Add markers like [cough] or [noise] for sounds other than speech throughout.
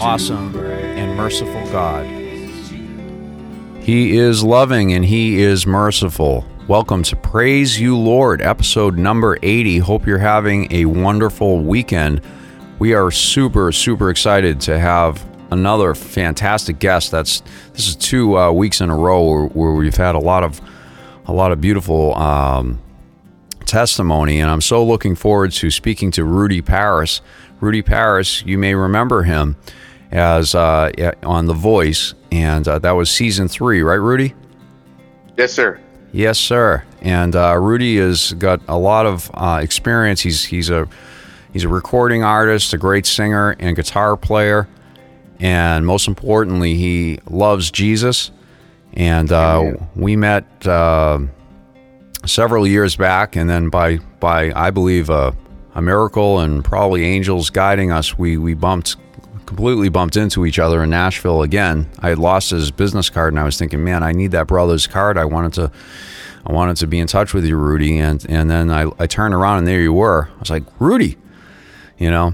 awesome, and merciful God. He is loving and He is merciful. Welcome to Praise You Lord, episode number 80. Hope you're having a wonderful weekend. We are super, super excited to have another fantastic guest. That's this is two uh, weeks in a row where, where, we've had a lot of a lot of beautiful um, testimony, and I'm so looking forward to speaking to Rudy Paris. Rudy Paris, you may remember him as uh, on The Voice, and uh, that was season three, right, Rudy? Yes, sir. Yes, sir. And uh, Rudy has got a lot of uh, experience. He's he's a he's a recording artist, a great singer and guitar player, and most importantly, he loves Jesus. And uh, we met uh, several years back, and then by by I believe a, a miracle and probably angels guiding us, we we bumped completely bumped into each other in Nashville again. I had lost his business card, and I was thinking, man, I need that brother's card. I wanted to, I wanted to be in touch with you, Rudy. And and then I, I turned around, and there you were. I was like, Rudy, you know,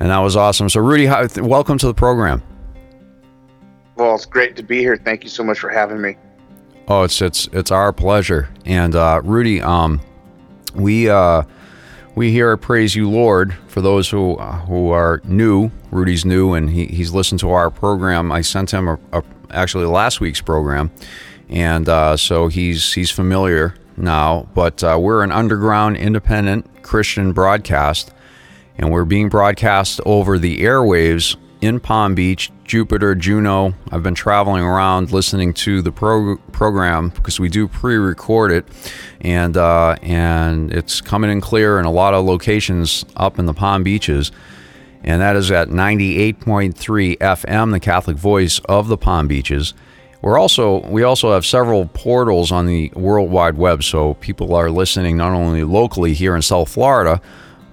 and that was awesome. So, Rudy, welcome to the program. Well, it's great to be here. Thank you so much for having me. Oh, it's it's it's our pleasure. And uh, Rudy, um, we uh, we here at Praise You Lord. For those who who are new, Rudy's new, and he, he's listened to our program. I sent him a, a actually last week's program, and uh, so he's he's familiar now. But uh, we're an underground, independent Christian broadcast, and we're being broadcast over the airwaves in Palm Beach, Jupiter, Juno. I've been traveling around listening to the pro- program because we do pre-record it, and uh, and it's coming in clear in a lot of locations up in the Palm Beaches, and that is at 98.3 FM, the Catholic Voice of the Palm Beaches. We're also we also have several portals on the World Wide Web, so people are listening not only locally here in South Florida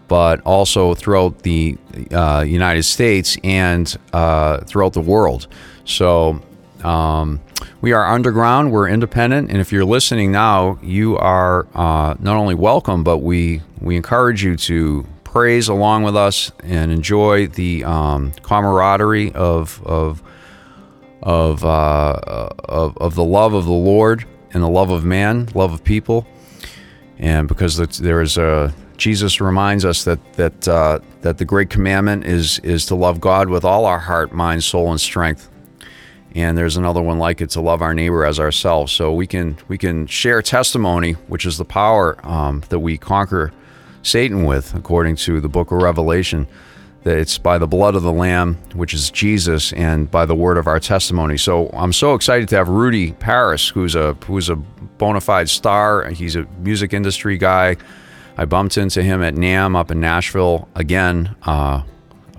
but also throughout the uh, United States and uh, throughout the world. So um, we are underground, we're independent, and if you're listening now, you are uh, not only welcome, but we, we encourage you to praise along with us and enjoy the um, camaraderie of, of, of, uh, of, of the love of the Lord and the love of man, love of people. And because there is a Jesus reminds us that that uh, that the great commandment is is to love God with all our heart, mind, soul, and strength. And there's another one like it to love our neighbor as ourselves. So we can we can share testimony, which is the power um, that we conquer Satan with, according to the Book of Revelation. That it's by the blood of the Lamb, which is Jesus, and by the word of our testimony. So I'm so excited to have Rudy Paris, who's a who's a bona fide star. He's a music industry guy I bumped into him at NAMM up in Nashville again. Uh,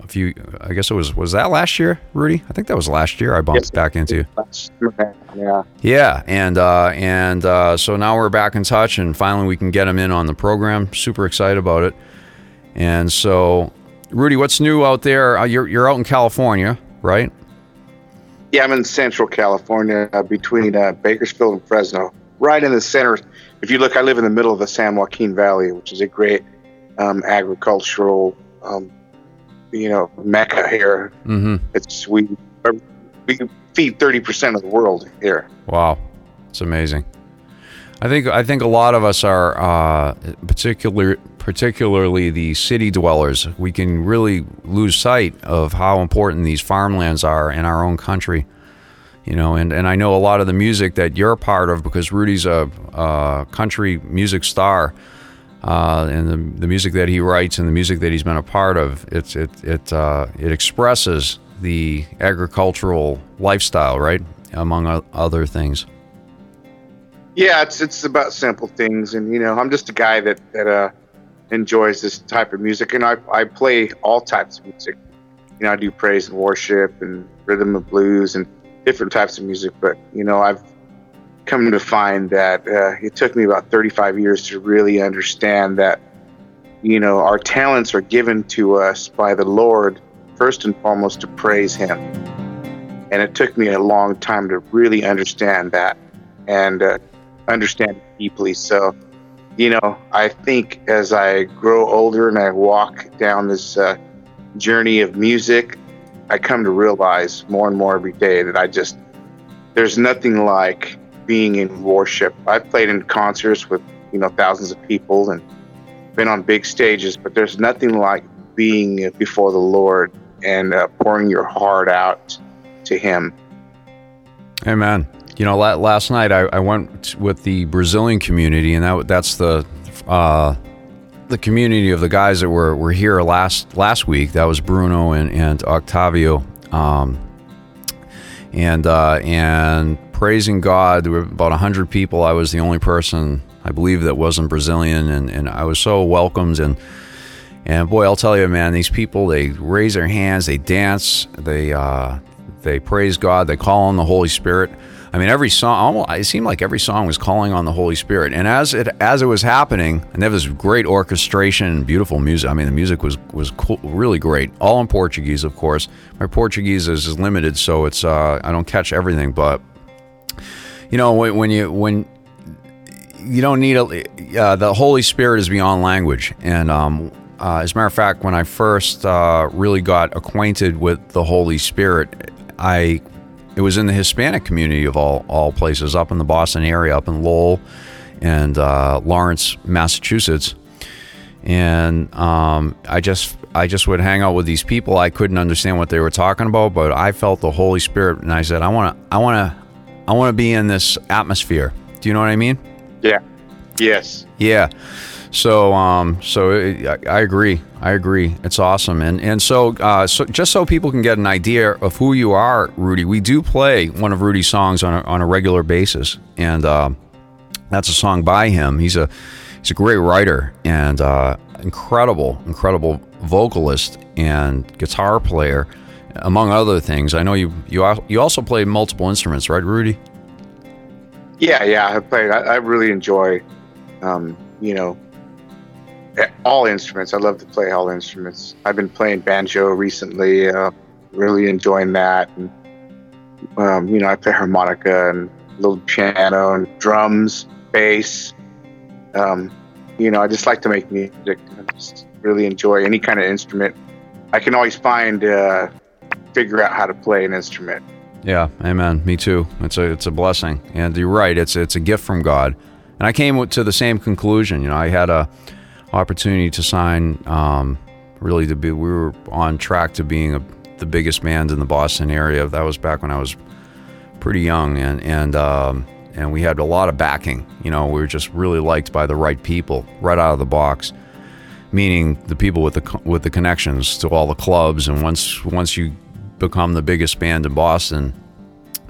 a few, I guess it was was that last year, Rudy? I think that was last year. I bumped yes. back into. Yeah. Yeah, and uh, and uh, so now we're back in touch, and finally we can get him in on the program. Super excited about it. And so, Rudy, what's new out there? Uh, you're you're out in California, right? Yeah, I'm in Central California, uh, between uh, Bakersfield and Fresno, right in the center if you look, I live in the middle of the San Joaquin Valley, which is a great um, agricultural, um, you know, mecca here. Mm-hmm. It's we we feed thirty percent of the world here. Wow, it's amazing. I think I think a lot of us are uh, particular, particularly the city dwellers. We can really lose sight of how important these farmlands are in our own country you know and, and i know a lot of the music that you're a part of because rudy's a, a country music star uh, and the, the music that he writes and the music that he's been a part of it's it it uh, it expresses the agricultural lifestyle right among other things. Yeah it's it's about simple things and you know i'm just a guy that that uh, enjoys this type of music and i i play all types of music. You know, I do praise and worship and rhythm and blues and different types of music. But you know, I've come to find that uh, it took me about 35 years to really understand that you know our talents are given to us by the Lord first and foremost to praise Him. And it took me a long time to really understand that and uh, understand deeply. So, you know, I think as I grow older and I walk down this uh, journey of music, I come to realize more and more every day that I just, there's nothing like being in worship. I've played in concerts with, you know, thousands of people and been on big stages, but there's nothing like being before the Lord and uh, pouring your heart out to Him. Amen. You know, last night I, I went with the Brazilian community, and that that's the uh, the community of the guys that were, were here last last week. That was Bruno and and Octavio, um, and uh, and praising God. There were about hundred people. I was the only person I believe that wasn't Brazilian, and, and I was so welcomed and and boy, I'll tell you, man, these people they raise their hands, they dance, they uh, they praise God, they call on the Holy Spirit. I mean, every song, it seemed like every song was calling on the Holy Spirit. And as it as it was happening, and there was great orchestration and beautiful music. I mean, the music was was cool, really great. All in Portuguese, of course. My Portuguese is, is limited, so it's uh, I don't catch everything. But you know, when, when you when you don't need a uh, the Holy Spirit is beyond language, and um, uh, as a matter of fact, when I first uh, really got acquainted with the Holy Spirit, I it was in the Hispanic community of all all places, up in the Boston area, up in Lowell and uh, Lawrence, Massachusetts, and um, I just I just would hang out with these people. I couldn't understand what they were talking about, but I felt the Holy Spirit, and I said, I want to I want to I want to be in this atmosphere. Do you know what I mean? Yeah. Yes. Yeah. So, um, so it, I, agree. I agree. It's awesome. And and so, uh, so just so people can get an idea of who you are, Rudy, we do play one of Rudy's songs on a, on a regular basis, and uh, that's a song by him. He's a he's a great writer and uh, incredible, incredible vocalist and guitar player, among other things. I know you you you also play multiple instruments, right, Rudy? Yeah, yeah, I play. I, I really enjoy, um, you know, all instruments. I love to play all instruments. I've been playing banjo recently, uh, really enjoying that. And, um, you know, I play harmonica and little piano and drums, bass. Um, you know, I just like to make music. I just really enjoy any kind of instrument. I can always find, uh, figure out how to play an instrument. Yeah, amen. Me too. It's a it's a blessing, and you're right. It's it's a gift from God. And I came to the same conclusion. You know, I had a opportunity to sign. Um, really, to be we were on track to being a, the biggest band in the Boston area. That was back when I was pretty young, and and um, and we had a lot of backing. You know, we were just really liked by the right people right out of the box. Meaning the people with the with the connections to all the clubs, and once once you become the biggest band in Boston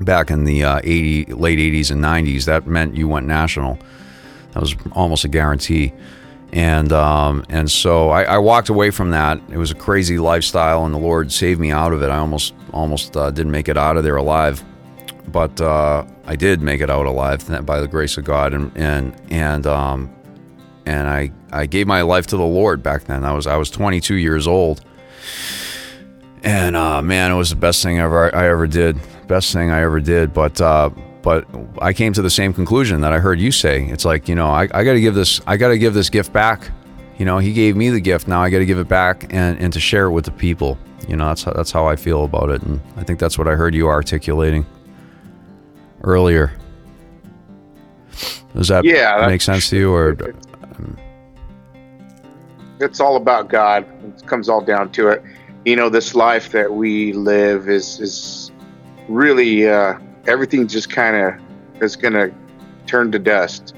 back in the uh, 80 late 80s and 90s, that meant you went national. That was almost a guarantee and um, and so I, I, walked away from that. It was a crazy lifestyle, and the Lord saved me out of it. I almost almost uh, didn't make it out of there alive, but uh, I did make it out alive by the grace of God, and and and um, and I I gave my life to the Lord back then. I was I was 22 years old, and uh, man, it was the best thing ever I ever did. Best thing I ever did, but uh, but I came to the same conclusion that I heard you say. It's like, you know, I, I got to give this, I got to give this gift back. You know, he gave me the gift. Now I got to give it back and, and to share it with the people. You know, that's how, that's how I feel about it. And I think that's what I heard you articulating earlier. Does that yeah, make sense to you or? It's all about God. It comes all down to it. You know, this life that we live is, is really, uh, everything just kind of is going to turn to dust.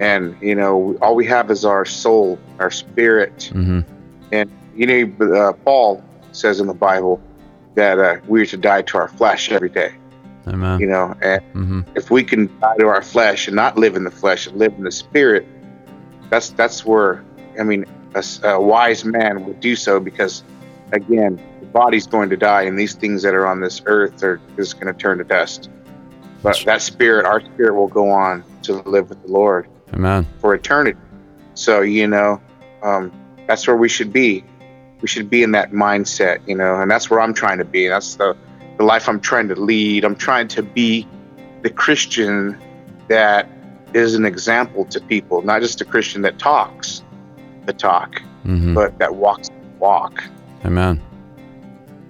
And, you know, all we have is our soul, our spirit. Mm-hmm. And, you know, uh, Paul says in the Bible that uh, we are to die to our flesh every day. Amen. You know, and mm-hmm. if we can die to our flesh and not live in the flesh and live in the spirit, that's that's where I mean a, a wise man would do so because, again, the body's going to die, and these things that are on this earth are just going to turn to dust. But that spirit, our spirit, will go on to live with the Lord Amen. for eternity. So you know, um, that's where we should be. We should be in that mindset, you know, and that's where I'm trying to be. That's the the life I'm trying to lead. I'm trying to be the Christian that is an example to people, not just a Christian that talks the talk, hmm but that walks the walk. Amen.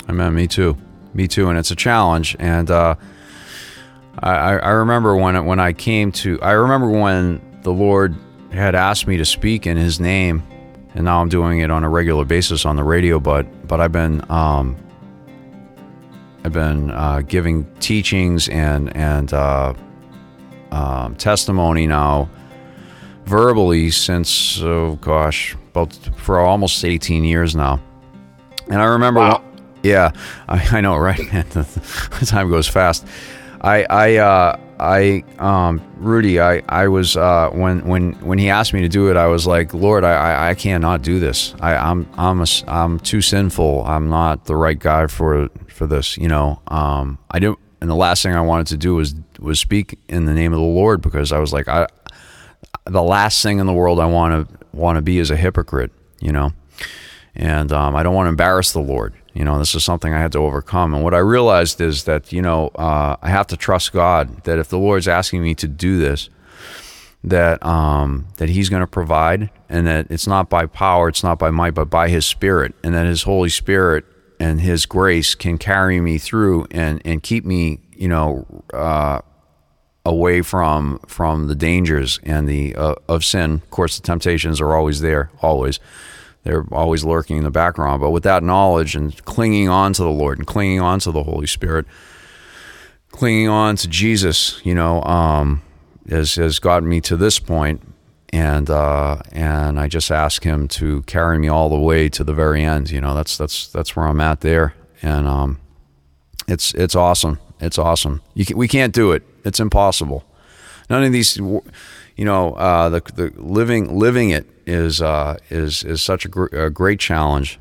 Amen. Me too. Me too. And it's a challenge. And uh, I, I remember when when I came to, I remember when the Lord had asked me to speak in His name, and now I'm doing it on a regular basis on the radio. But but I've been um, I've been uh, giving teachings and and uh, um, testimony now verbally since oh gosh about for almost 18 years now and i remember Wow. yeah I, I know right [laughs] man time goes fast i i uh i um rudy i i was uh when when when he asked me to do it i was like lord i i, cannot do this. I i'm i'm a, i'm too sinful. I'm not the right guy for for this you know? Um i didn't and the last thing i wanted to do was was speak in the name of the lord because i was like i the last thing in the world I want to want to be is a hypocrite, you know, and um, I don't want to embarrass the Lord. You know, this is something I had to overcome. And what I realized is that you know uh, I have to trust God. That if the Lord's asking me to do this, that um, that He's going to provide, and that it's not by power, it's not by might, but by His Spirit, and that His Holy Spirit and His grace can carry me through and and keep me, you know. Uh, away from from the dangers and the uh, of sin. Of course, the temptations are always there, always. They're always lurking in the background. But with that knowledge and clinging on to the Lord and clinging on to the Holy Spirit, clinging on to Jesus, you know, um, has has gotten me to this point. And uh, and I just ask Him to carry me all the way to the very end. You know, that's that's that's where I'm at there. And um, it's it's awesome. It's awesome. Can, we can't do it. It's impossible. None of these, you know, uh, the the living living it is uh, is is such a, gr- a great challenge.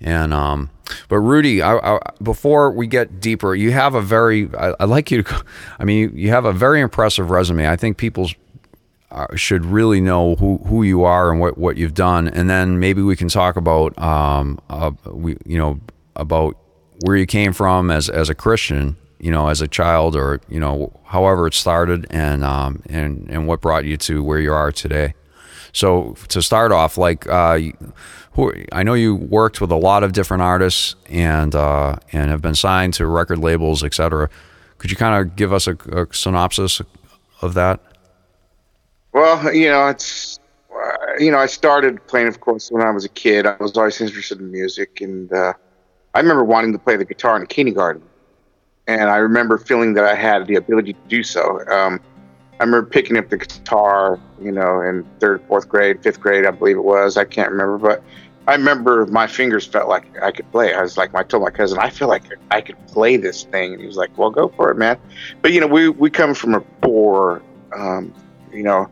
And um, but Rudy, I, I, before we get deeper, you have a very I, I'd like you to. I mean, you have a very impressive resume. I think people uh, should really know who, who you are and what, what you've done, and then maybe we can talk about um, uh, we you know about where you came from as as a Christian, you know, as a child, or you know, however it started, and um, and and what brought you to where you are today. So to start off, like uh, who, I know you worked with a lot of different artists and uh, and have been signed to record labels, etc. Could you kind of give us a, a synopsis of that? Well, you know, it's uh, you know, I started playing, of course, when I was a kid. I was always interested in music, and uh, I remember wanting to play the guitar in kindergarten, and I remember feeling that I had the ability to do so. Um, I remember picking up the guitar, you know, in third, fourth grade, fifth grade, I believe it was. I can't remember, but I remember my fingers felt like I could play. I was like, I told my cousin, I feel like I could play this thing, and he was like, Well, go for it, man. But you know, we we come from a poor, um, you know,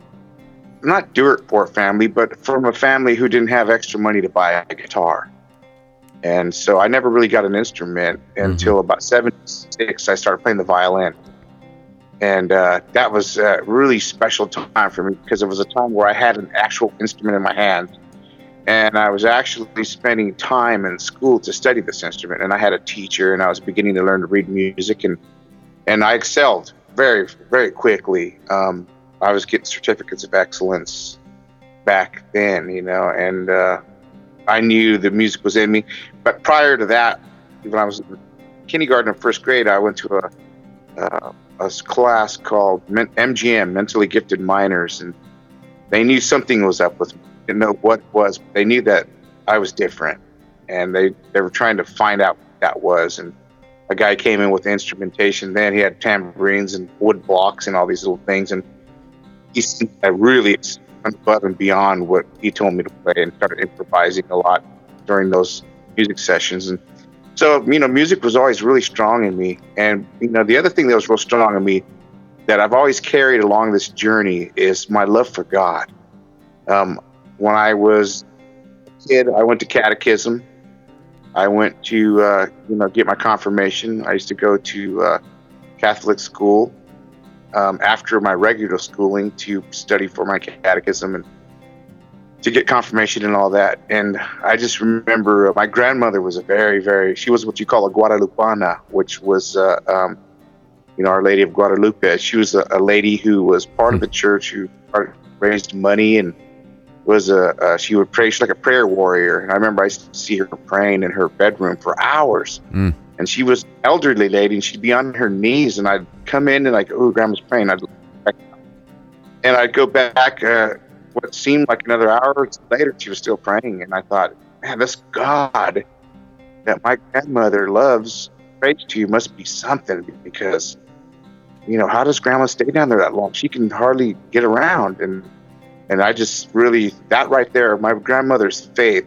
not dirt poor family, but from a family who didn't have extra money to buy a guitar. And so I never really got an instrument until about 76. I started playing the violin. And uh, that was a really special time for me because it was a time where I had an actual instrument in my hand. And I was actually spending time in school to study this instrument. And I had a teacher, and I was beginning to learn to read music. And, and I excelled very, very quickly. Um, I was getting certificates of excellence back then, you know, and uh, I knew the music was in me. But prior to that, when I was in kindergarten and first grade, I went to a, uh, a class called MGM, Mentally Gifted Minors, and they knew something was up with me. Didn't know what was. They knew that I was different, and they they were trying to find out what that was. And a guy came in with instrumentation. Then he had tambourines and wood blocks and all these little things, and he really above and beyond what he told me to play and started improvising a lot during those music sessions. And so, you know, music was always really strong in me. And, you know, the other thing that was real strong in me that I've always carried along this journey is my love for God. Um, when I was a kid, I went to catechism. I went to uh, you know get my confirmation. I used to go to uh, Catholic school um, after my regular schooling to study for my catechism and to get confirmation and all that. And I just remember uh, my grandmother was a very, very, she was what you call a Guadalupana, which was, uh, um, you know, Our Lady of Guadalupe. She was a, a lady who was part of the church who raised money and was a, uh, she would pray, she's like a prayer warrior. And I remember I used to see her praying in her bedroom for hours. Mm. And she was elderly lady and she'd be on her knees and I'd come in and like, oh, grandma's praying. I'd and I'd go back, uh, what seemed like another hour later, she was still praying. And I thought, man, this God that my grandmother loves, prays to you must be something because, you know, how does grandma stay down there that long? She can hardly get around. And, and I just really, that right there, my grandmother's faith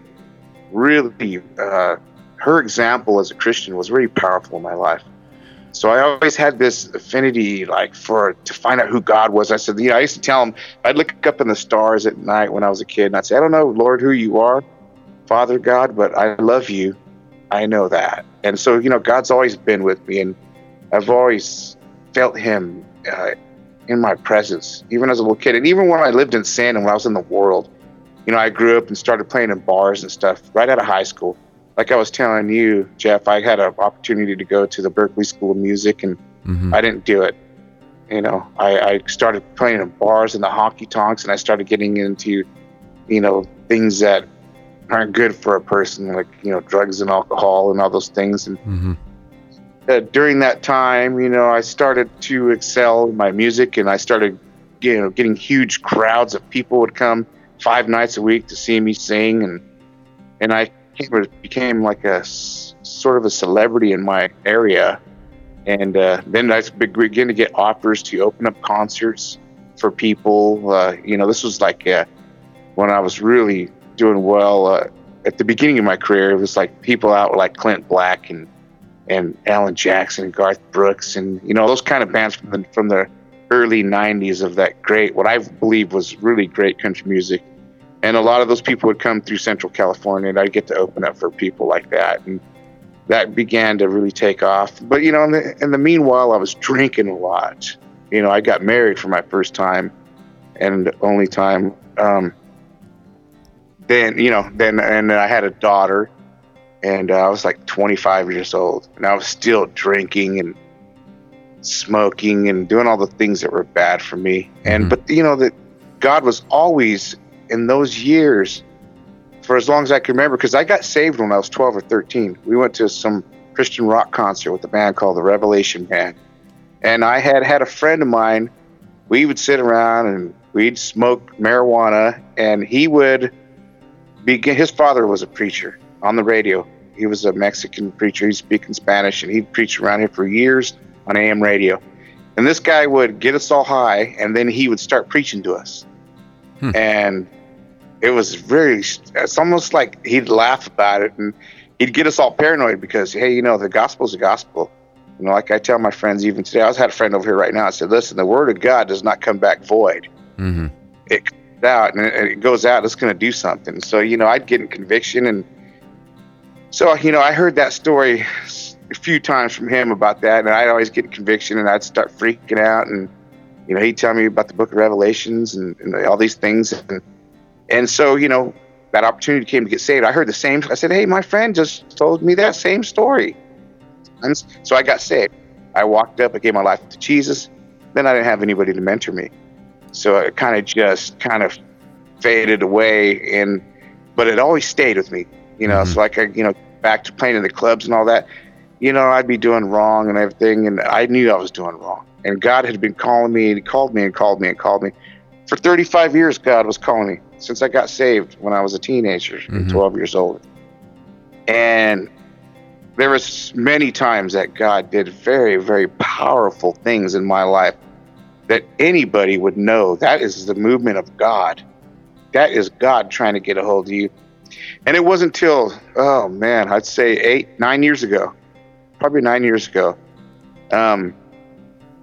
really, uh, her example as a Christian was really powerful in my life. So I always had this affinity, like for to find out who God was. I said, you know, I used to tell him I'd look up in the stars at night when I was a kid, and I'd say, I don't know, Lord, who you are, Father God, but I love you. I know that, and so you know, God's always been with me, and I've always felt Him uh, in my presence, even as a little kid, and even when I lived in San and when I was in the world. You know, I grew up and started playing in bars and stuff right out of high school like I was telling you, Jeff, I had an opportunity to go to the Berklee School of Music, and Mhm. I didn't do it. You know, I, I started playing in bars and the honky tonks, and I started getting into, you know, things that aren't good for a person, like you know, drugs and alcohol and all those things. And Mhm. uh, during that time, you know, I started to excel in my music, and I started, you know, getting huge crowds of people would come five nights a week to see me sing, and and I became, like a sort of a celebrity in my area. And uh, then I began to get offers to open up concerts for people. Uh, you know, this was like uh, when I was really doing well. Uh, at the beginning of my career, it was like people out like Clint Black and and Alan Jackson and Garth Brooks and you know those kind of bands from the from the early '90s of that great, what I believe was really great country music and a lot of those people would come through Central California, and I'd get to open up for people like that, and that began to really take off. But you know, in the, in the meanwhile, I was drinking a lot. You know, I got married for my first time and only time. Um, then you know, then and I had a daughter, and uh, I was like 25 years old, and I was still drinking and smoking and doing all the things that were bad for me. And Mhm. but you know that God was always in those years for as long as I can remember because I got saved when I was 12 or 13. We went to some Christian rock concert with a band called the Revelation Band. And I had had a friend of mine, we would sit around and we'd smoke marijuana and he would begin his father was a preacher on the radio. He was a Mexican preacher, he's speaking Spanish and he'd preach around here for years on AM radio. And this guy would get us all high and then he would start preaching to us. Hmm. And it was very it's almost like he'd laugh about it and he'd get us all paranoid because hey you know the gospel's the gospel. You know like i tell my friends even today i was had a friend over here right now i said listen the word of god does not come back void. Mhm. it comes out and it it goes out it's going to do something. So you know i'd get in conviction and so you know i heard that story a few times from him about that and i'd always get conviction and i'd start freaking out and you know he'd tell me about the book of revelations and, and all these things and and so, you know, that opportunity came to get saved. I heard the same. I said, "Hey, my friend just told me that same story," and so I got saved. I walked up, I gave my life to Jesus. Then I didn't have anybody to mentor me, so it kind of just kind of faded away. And but it always stayed with me, you know. Mhm. So like I, you know, back to playing in the clubs and all that. You know, I'd be doing wrong and everything, and I knew I was doing wrong. And God had been calling me, and He called me and called me and called me. For 35 years, God was calling me since I got saved when I was a teenager, Mhm. 12 years old. And there was many times that God did very, very powerful things in my life that anybody would know that is the movement of God. That is God trying to get a hold of you. And it wasn't until, oh man, I'd say eight, nine years ago, probably nine years ago. Um,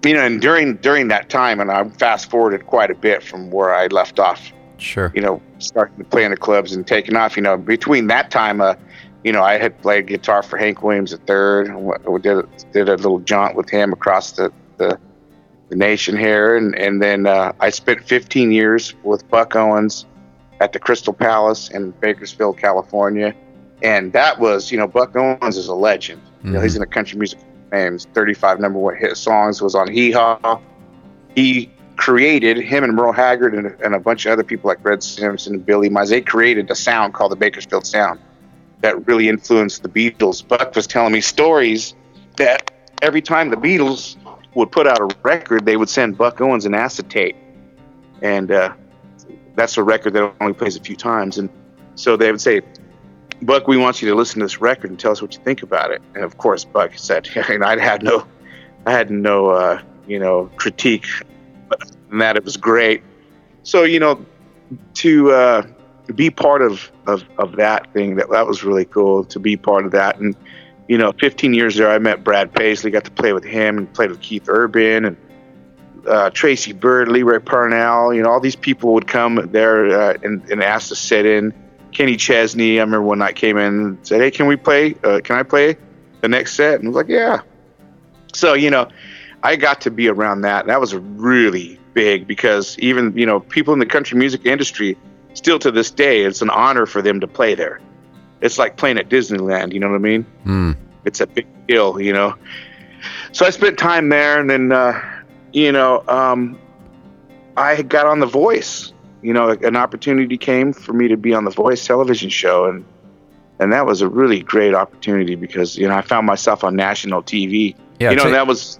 you know, and during during that time, and I fast forwarded quite a bit from where I left off Sure. you know, starting to play in the clubs and taking off. You know, between that time, uh, you know, I had played guitar for Hank Williams III. and We did did a little jaunt with him across the the, the nation here, and and then uh, I spent 15 years with Buck Owens at the Crystal Palace in Bakersfield, California, and that was, you know, Buck Owens is a legend. You know, he's in the country music and 35 number one hit songs was on Hee Haw. He created him and Merle Haggard and, and a bunch of other people like Red Simpson and Billy Mize. They created a sound called the Bakersfield Sound that really influenced the Beatles. Buck was telling me stories that every time the Beatles would put out a record, they would send Buck Owens an acetate, and uh, that's a record that only plays a few times. And so they would say, Buck, we want you to listen to this record and tell us what you think about it. And of course, Buck said, [laughs] and I had no, I had no, uh, you know, critique, but that it was great. So you know, to uh, be part of, of of that thing that that was really cool to be part of that. And you know, 15 years there, I met Brad Paisley, got to play with him, and played with Keith Urban and uh, Tracy Byrd, Leroy Parnell. You know, all these people would come there uh, and, and ask to sit in. Kenny Chesney, I remember one night came in and said, "Hey, can we play? Uh, can I play the next set?" And I was like, "Yeah." So you know, I got to be around that. That was really big because even you know people in the country music industry, still to this day, it's an honor for them to play there. It's like playing at Disneyland. You know what I mean? Mm. It's a big deal, you know. So I spent time there, and then uh, you know, um, I got on The Voice. You know, an opportunity came for me to be on the Voice television show, and and that was a really great opportunity because you know I found myself on national TV. Yeah, you know, take- that was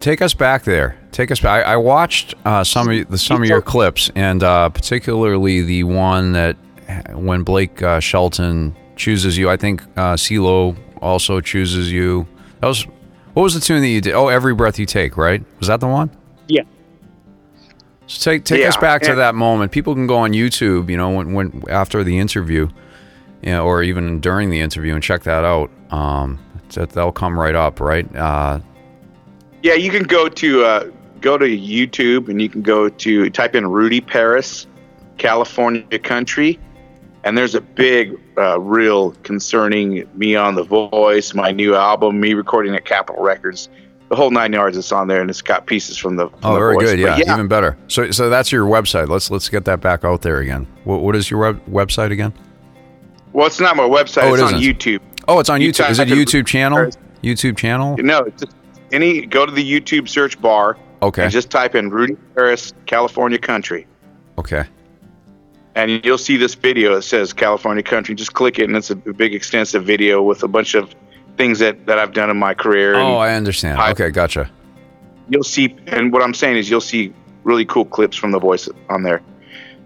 Take us back there. Take us back. I, I watched uh, some of the, some of your clips, and uh, particularly the one that when Blake uh, Shelton chooses you. I think uh, CeeLo also chooses you. That was what was the tune that you did? Oh, every breath you take. Right? Was that the one? Yeah. So take take us back to that moment. People can go on YouTube, you know, when, when after the interview, you know, or even during the interview, and check that out. Um, that that'll come right up, right? Uh, Yeah, you can go to uh, go to YouTube and you can go to type in Rudy Paris, California Country, and there's a big uh, reel concerning me on The Voice, my new album, me recording at Capitol Records, the whole nine yards. It's on there, and it's got pieces from the. From Oh, very good. But Yeah, even better. So, so that's your website. Let's let's get that back out there again. What, what is your web, website again? Well, it's not my website. Oh, it it's on isn't. YouTube. Oh, it's on You YouTube. Is it a YouTube channel? YouTube channel. No, it's just any. Go to the YouTube search bar Okay. and just type in Rudy Paris, California Country. Okay. and you'll see this video that says California Country. Just click it, and it's a big, extensive video with a bunch of things that, that I've done in my career. Oh, I understand. Hi. Okay, gotcha. you'll see, and what I'm saying is, you'll see really cool clips from the voice on there.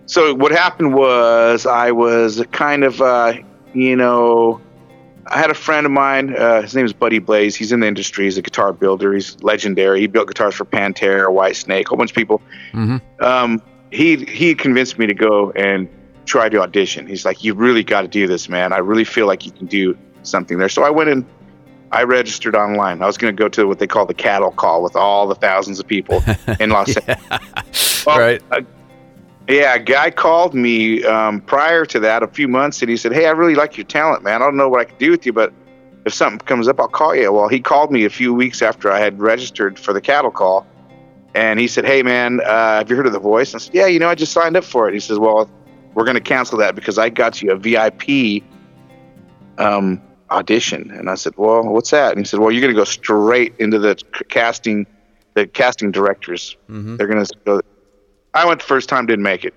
So what happened was, I was kind of, uh, you know, I had a friend of mine. Uh, his name is Buddy Blaze. He's in the industry. He's a guitar builder. He's legendary. He built guitars for Pantera, Whitesnake, a whole bunch of people. hmm um, he he convinced me to go and try to audition. He's like, "You really got to do this, man. I really feel like you can do something there." So I went and I registered online. I was going to go to what they call the cattle call with all the thousands of people [laughs] in Los Angeles. Well, Right. uh, yeah, a guy called me um, prior to that a few months, and he said, "Hey, I really like your talent, man. I don't know what I can do with you, but if something comes up, I'll call you." Well, he called me a few weeks after I had registered for the cattle call, and he said, "Hey, man, uh, have you heard of The Voice?" And I said, "Yeah, you know, I just signed up for it." He says, "Well, we're going to cancel that because I got you a VIP um, audition." And I said, "Well, what's that?" And he said, "Well, you're going to go straight into the casting, the casting directors. Mhm. They're going to go." I went the first time, didn't make it.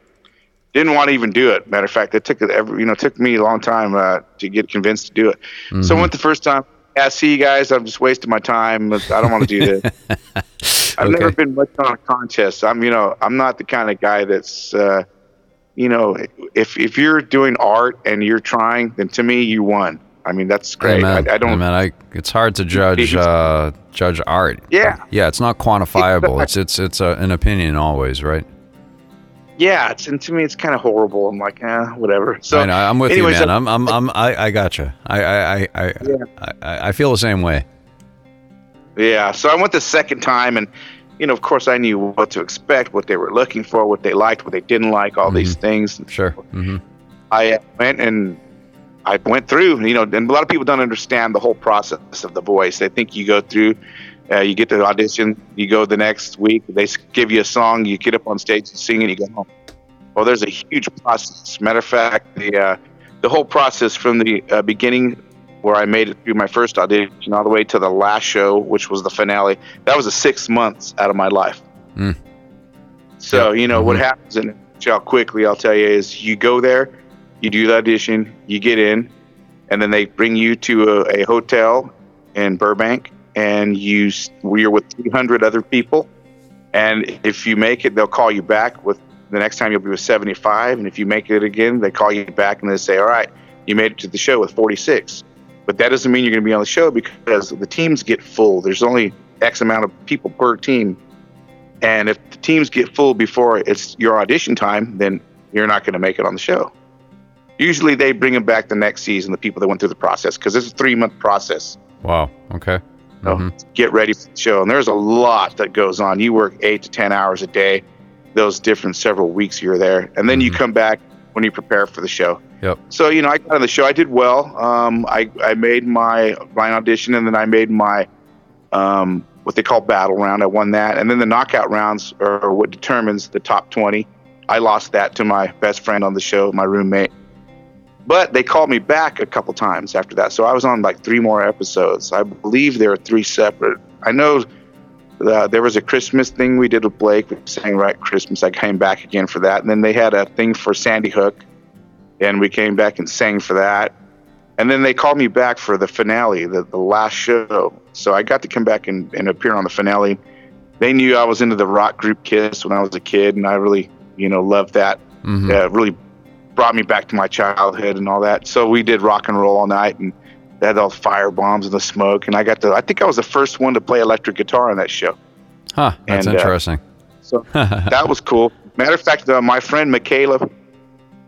Didn't want to even do it. Matter of fact, it took every, you know, took me a long time uh, to get convinced to do it. So I went the first time. Yeah, see you guys. I'm just wasting my time. I don't want to do this. [laughs] I've never been much on a contest. I'm, you know, I'm not the kind of guy that's, uh, you know, if if you're doing art and you're trying, then to me you won. I mean, that's great. I, I don't. Amen. I, it's hard to judge uh, judge art. Yeah. Yeah, it's not quantifiable. [laughs] it's it's it's a, an opinion always, right? Yeah, it's and to me it's kind of horrible. I'm like, eh, whatever. So I know, I'm with anyways, you, man. uh, I'm I'm, I'm I, I gotcha. I I I I, I I feel the same way. Yeah, so I went the second time, and you know, of course, I knew what to expect, what they were looking for, what they liked, what they didn't like, all these things. Sure. hmm I went and I went through, you know, and a lot of people don't understand the whole process of the voice. They think you go through, uh, you get the audition, you go the next week, they give you a song, you get up on stage and sing, and you go home. Well, there's a huge process. Matter of fact, the uh, the whole process from the uh, beginning, where I made it through my first audition, all the way to the last show, which was the finale, that was a six months out of my life. Mm. So you know what Mhm. happens in how quickly I'll tell you is you go there, you do the audition, you get in, and then they bring you to a, a hotel in Burbank, and you you're with 300 other people, and if you make it, they'll call you back with the next time you'll be with 75, and if you make it again, they call you back and they say, all right, you made it to the show with 46, but that doesn't mean you're going to be on the show because the teams get full. There's only X amount of people per team. And if the teams get full before it's your audition time, then you're not going to make it on the show. Usually they bring them back the next season, the people that went through the process, because it's a three month process. Wow. Okay. So Mhm. get ready for the show. And there's a lot that goes on. You work eight to 10 hours a day, those different several weeks you're there. And then you Mhm. come back when you prepare for the show. Yep. So, you know, I got on the show. I did well. Um, I, I made my, my audition and then I made my, um, what they call battle round. I won that. And then the knockout rounds are what determines the top 20. I lost that to my best friend on the show, my roommate. But they called me back a couple times after that. So I was on like three more episodes. I believe there were three separate. I know uh, there was a Christmas thing we did with Blake. We sang right Christmas. I came back again for that. And then they had a thing for Sandy Hook. And we came back and sang for that. And then they called me back for the finale, the, the last show. So I got to come back and, and appear on the finale. They knew I was into the rock group Kiss when I was a kid, and I really, you know, loved that. Mhm. Uh, really brought me back to my childhood and all that. So we did rock and roll all night, and they had all the fire bombs and the smoke. And I got to, I think I was the first one to play electric guitar on that show. Huh. That's And, uh, interesting. So [laughs] that was cool. Matter of fact, uh, my friend Michaela,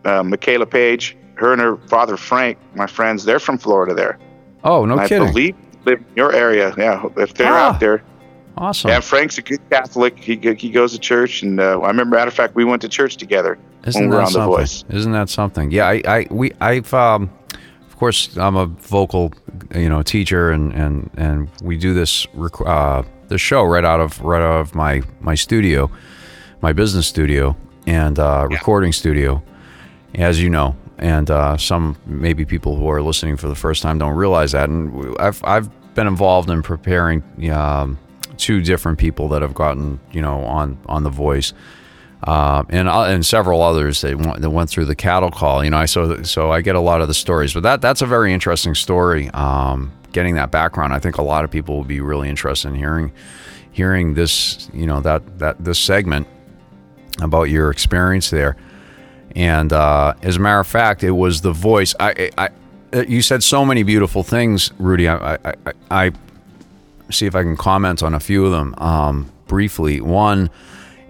uh, Michaela Paige, her and her father Frank, my friends, they're from Florida. There, oh, no And I kidding. believe live in your area. Yeah, if they're Ah. out there. awesome. Yeah, Frank's a good Catholic. He he goes to church, and uh, I remember, matter of fact, we went to church together Isn't when we were that on The something? Voice. Isn't that something? Yeah, I, I we I've um of course I'm a vocal you know teacher and and and we do this rec- uh the show right out of right out of my my studio, my business studio and uh recording studio as you know. And uh, some maybe people who are listening for the first time don't realize that. And I've I've been involved in preparing um, two different people that have gotten you know on on the voice uh, and uh, and several others that went, that went through the cattle call. You know, I so so I get a lot of the stories, but that that's a very interesting story. Um, getting that background, I think a lot of people will be really interested in hearing hearing this. You know that that this segment about your experience there. And uh, as a matter of fact, it was the voice. I, I, I you said so many beautiful things, Rudy. I, I, I, I see if I can comment on a few of them um, briefly. One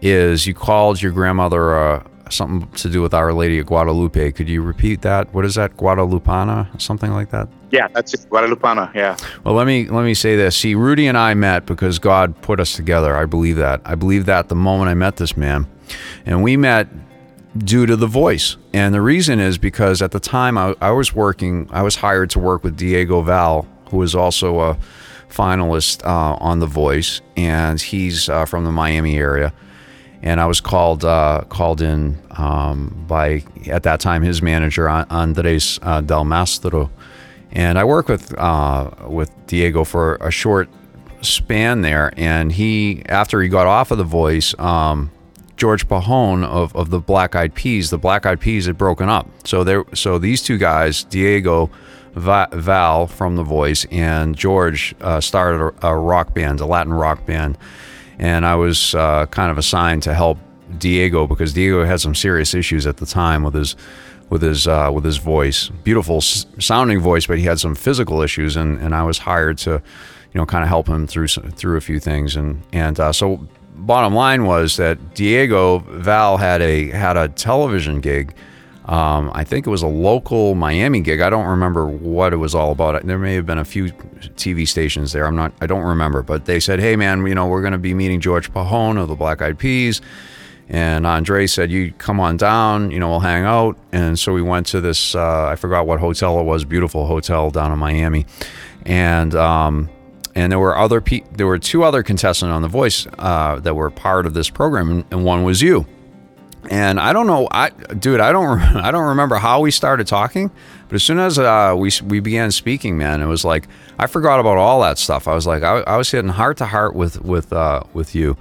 is you called your grandmother uh, something to do with Our Lady of Guadalupe. Could you repeat that? What is that? Guadalupana? Something like that? Yeah, that's it. Guadalupana. Yeah. Well, let me let me say this. See, Rudy and I met because God put us together. I believe that. I believe that the moment I met this man, and we met due to the voice. And the reason is because at the time I, I was working, I was hired to work with Diego Val, who is also a finalist uh, on The Voice, and he's uh, from the Miami area. And I was called uh, called in um, by at that time his manager An- Andres uh, Del Mastro, and I worked with uh, with Diego for a short span there. And he after he got off of The Voice, um, George Pajon of, of the Black Eyed Peas, the Black Eyed Peas had broken up. So there, so these two guys, Diego Val from The Voice and George, uh, started a, a rock band, a Latin rock band, and I was uh, kind of assigned to help Diego because Diego had some serious issues at the time with his with his uh, with his voice, beautiful sounding voice, but he had some physical issues, and, and I was hired to, you know, kind of help him through some- through a few things, and and uh, so bottom line was that Diego Val had a had a television gig. Um, I think it was a local Miami gig. I don't remember what it was all about. There may have been a few TV stations there. I'm not. I don't remember. But they said, "Hey, man, you know, we're going to be meeting George Pajon of the Black Eyed Peas." And Andre said, "You come on down. You know, we'll hang out." And so we went to this. Uh, I forgot what hotel it was. Beautiful hotel down in Miami, and um, and there were other pe- there were two other contestants on The Voice uh, that were part of this program, and one was you. And I don't know, I dude, I don't, [laughs] I don't remember how we started talking, but as soon as uh, we we began speaking, man, it was like I forgot about all that stuff. I was like, I, I was hitting heart to heart with with uh, with you,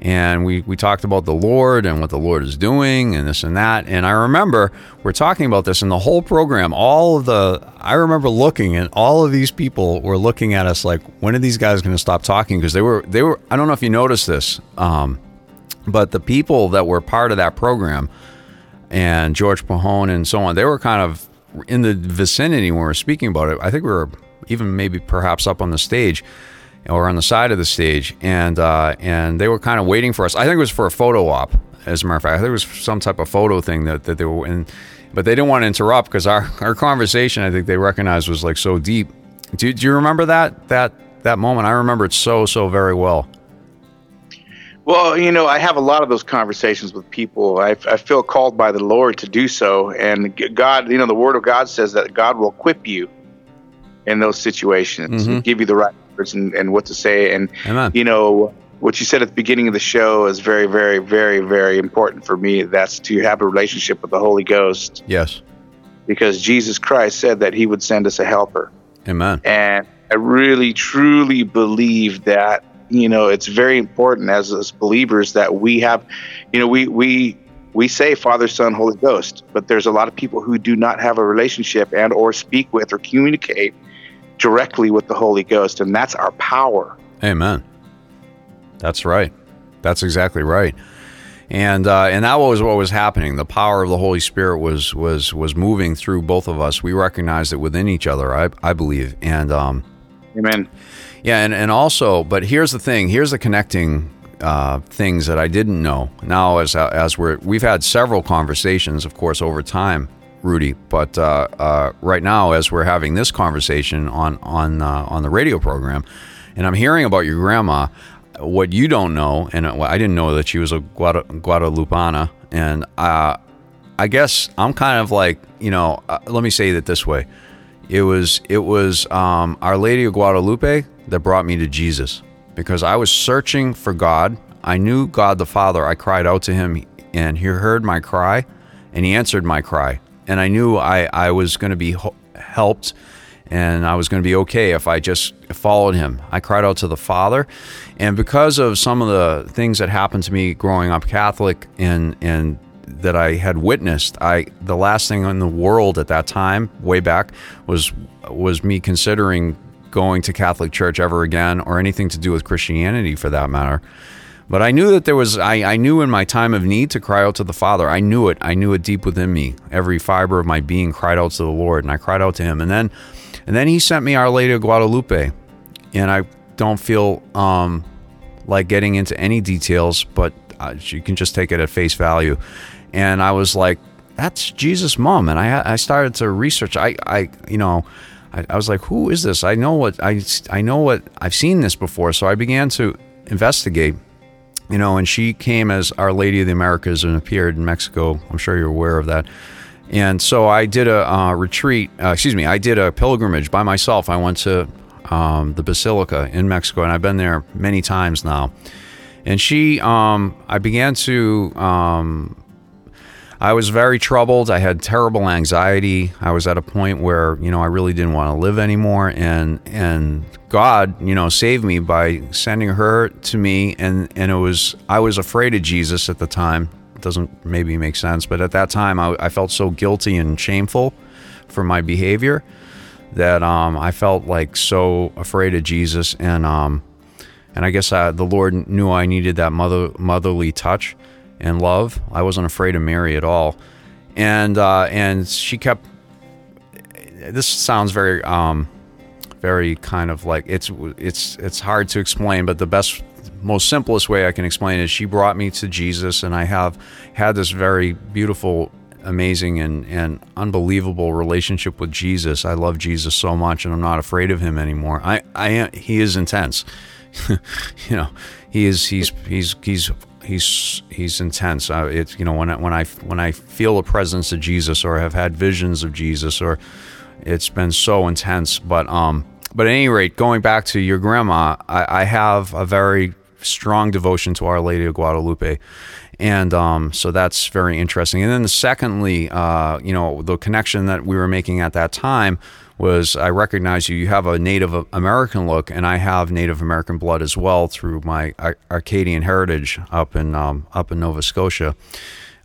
and we we talked about the Lord and what the Lord is doing and this and that. And I remember we're talking about this in the whole program. All of the I remember looking and all of these people were looking at us like, when are these guys going to stop talking? Because they were they were. I don't know if you noticed this. Um, but the people that were part of that program and George Pajon and so on, they were kind of in the vicinity when we were speaking about it. I think we were even maybe perhaps up on the stage or on the side of the stage, and uh, and they were kind of waiting for us. I think it was for a photo op, as a matter of fact. I think it was some type of photo thing that, that they were in, but they didn't want to interrupt because our, [laughs] our conversation, I think they recognized was like so deep. Do, do you remember that that that moment? I remember it so so very well. Well, you know, I have a lot of those conversations with people. I, I feel called by the Lord to do so. And God, you know, the Word of God says that God will equip you in those situations, Mhm. give you the right words and, and what to say. And, Amen. you know, what you said at the beginning of the show is very, very, very, very important for me. That's to have a relationship with the Holy Ghost Yes. because Jesus Christ said that He would send us a helper. Amen. And I really, truly believe that, you know, it's very important as, as believers that we have, you know, we, we, we say Father, Son, Holy Ghost, but there's a lot of people who do not have a relationship and or speak with or communicate directly with the Holy Ghost. And that's our power. Amen. That's right. That's exactly right. And uh, and that was what was happening. The power of the Holy Spirit was was was moving through both of us. We recognized it within each other. I I believe. And um, Amen. Yeah, and, and also, but here's the thing. Here's the connecting uh, things that I didn't know. Now, as as we're we've had several conversations, of course, over time, Rudy. But uh, uh, right now, as we're having this conversation on on uh, on the radio program, and I'm hearing about your grandma. What you don't know, and I didn't know that she was a Guada, Guadalupana, and uh, I guess I'm kind of like you know. Uh, let me say it this way: it was it was um, Our Lady of Guadalupe that brought me to Jesus because I was searching for God. I knew God the Father. I cried out to Him, and He heard my cry, and He answered my cry. And I knew I I was going to be helped, and I was going to be okay if I just followed Him. I cried out to the Father, and because of some of the things that happened to me growing up Catholic and and that I had witnessed, I the last thing in the world at that time, way back, was was me considering going to Catholic church ever again or anything to do with Christianity for that matter. But I knew that there was I, I knew in my time of need to cry out to the Father. I knew it. I knew it deep within me. Every fiber of my being cried out to the Lord and I cried out to him. And then and then he sent me Our Lady of Guadalupe. And I don't feel um like getting into any details, but uh, you can just take it at face value. And I was like, that's Jesus' mom. And I, I started to research. I, I you know, I, I was like, who is this? I know what I, I know what I've seen this before. So I began to investigate, you know, and she came as Our Lady of the Americas and appeared in Mexico. I'm sure you're aware of that. And so I did a uh, retreat, uh, excuse me, I did a pilgrimage by myself. I went to um, the Basilica in Mexico, and I've been there many times now. And she, um, I began to, um, I was very troubled. I had terrible anxiety. I was at a point where, you know, I really didn't want to live anymore. And, and God, you know, saved me by sending her to me. And, and it was, I was afraid of Jesus at the time. It doesn't maybe make sense, but at that time I, I felt so guilty and shameful for my behavior that um, I felt like so afraid of Jesus, and um, and I guess I, the Lord knew I needed that mother motherly touch and love. I wasn't afraid of Mary at all, and uh, and she kept. This sounds very um, very kind of like it's it's it's hard to explain, but the best most simplest way I can explain is she brought me to Jesus, and I have had this very beautiful amazing and, and unbelievable relationship with Jesus. I love Jesus so much and I'm not afraid of him anymore. I, I he is intense. [laughs] you know, he is he's he's he's he's he's intense. Uh, it's you know when I, when I when I feel the presence of Jesus or have had visions of Jesus or it's been so intense. But um, but at any rate, going back to your grandma, I, I have a very strong devotion to Our Lady of Guadalupe. And um, so that's very interesting. And then, secondly, uh, you know, the connection that we were making at that time was I recognize you. You have a Native American look, and I have Native American blood as well through my Acadian heritage up in um, up in Nova Scotia,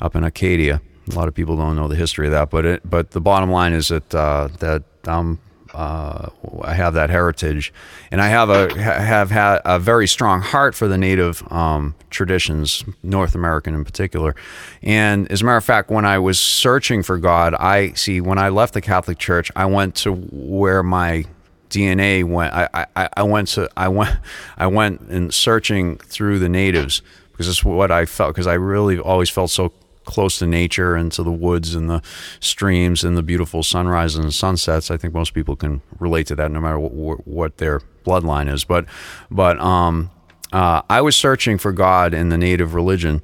up in Acadia. A lot of people don't know the history of that, but it, but the bottom line is that uh, that I'm uh, I have that heritage, and I have a have had a very strong heart for the native um, traditions, North American in particular. And as a matter of fact, when I was searching for God, I see when I left the Catholic Church, I went to where my DNA went. I, I, I went to I went [laughs] I went in searching through the natives because it's what I felt because I really always felt so close to nature and to the woods and the streams and the beautiful sunrises and sunsets. I think most people can relate to that, no matter what, what their bloodline is. But, but um, uh, I was searching for God in the native religion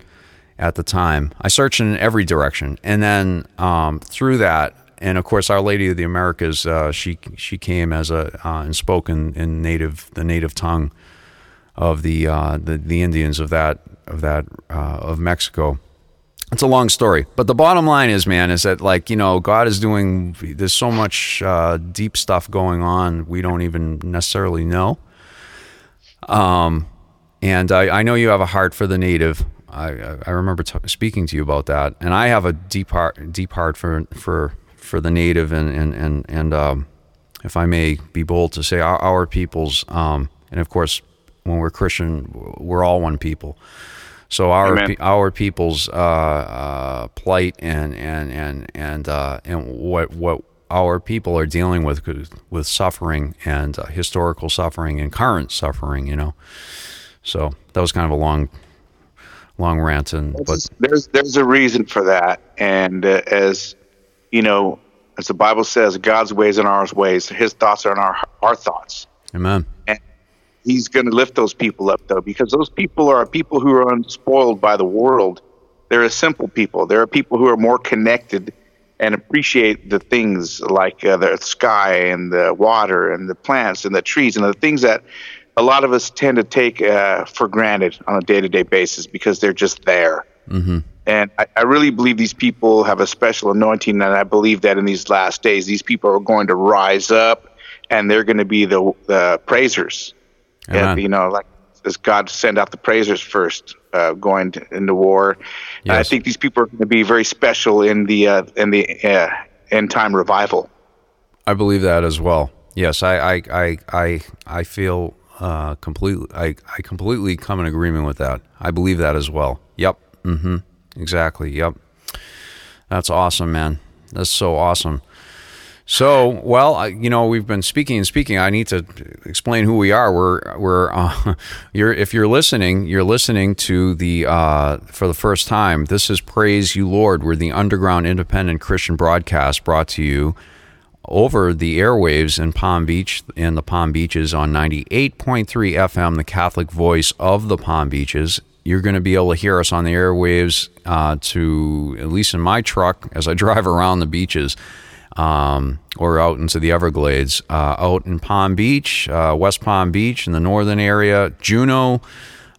at the time. I searched in every direction, and then um, through that, and of course, Our Lady of the Americas, uh, she she came as a uh, and spoke in, in native the native tongue of the uh, the, the Indians of that of that uh, of Mexico it's a long story, but the bottom line is, man, is that like you know, God is doing. There's so much uh, deep stuff going on we don't even necessarily know. Um, and I, I know you have a heart for the native. I I remember t- speaking to you about that, and I have a deep heart, deep heart for for for the native, and and and and um, if I may be bold to say, our, our peoples, um, and of course, when we're Christian, we're all one people. So our our people's uh, uh, plight and and and and uh, and what what our people are dealing with with suffering and uh, historical suffering and current suffering, you know. So that was kind of a long long rant, and but there's there's a reason for that, and uh, as you know, as the Bible says, God's ways are our ways, His thoughts are in our our thoughts. Amen. And he's going to lift those people up though because those people are people who are unspoiled by the world. They're a simple people. There are people who are more connected and appreciate the things like uh, the sky and the water and the plants and the trees and the things that a lot of us tend to take uh, for granted on a day-to-day basis because they're just there. Mm-hmm. and I, I really believe these people have a special anointing and i believe that in these last days these people are going to rise up and they're going to be the, the praisers and, you know, like as God send out the praisers first, uh, going to, into war. Yes. I think these people are going to be very special in the uh, in the uh, end time revival. I believe that as well. Yes, I I I I, I feel uh, completely. I I completely come in agreement with that. I believe that as well. Yep. Mm-hmm. Exactly. Yep. That's awesome, man. That's so awesome. So, well, you know, we've been speaking and speaking. I need to explain who we are. We're, we're, uh, [laughs] you're, if you're listening, you're listening to the, uh, for the first time. This is Praise You Lord. We're the underground independent Christian broadcast brought to you over the airwaves in Palm Beach and the Palm Beaches on 98.3 FM, the Catholic voice of the Palm Beaches. You're going to be able to hear us on the airwaves uh, to, at least in my truck, as I [laughs] drive around the beaches um, or out into the Everglades. Uh, out in Palm Beach, uh, West Palm Beach, in the northern area, Juno,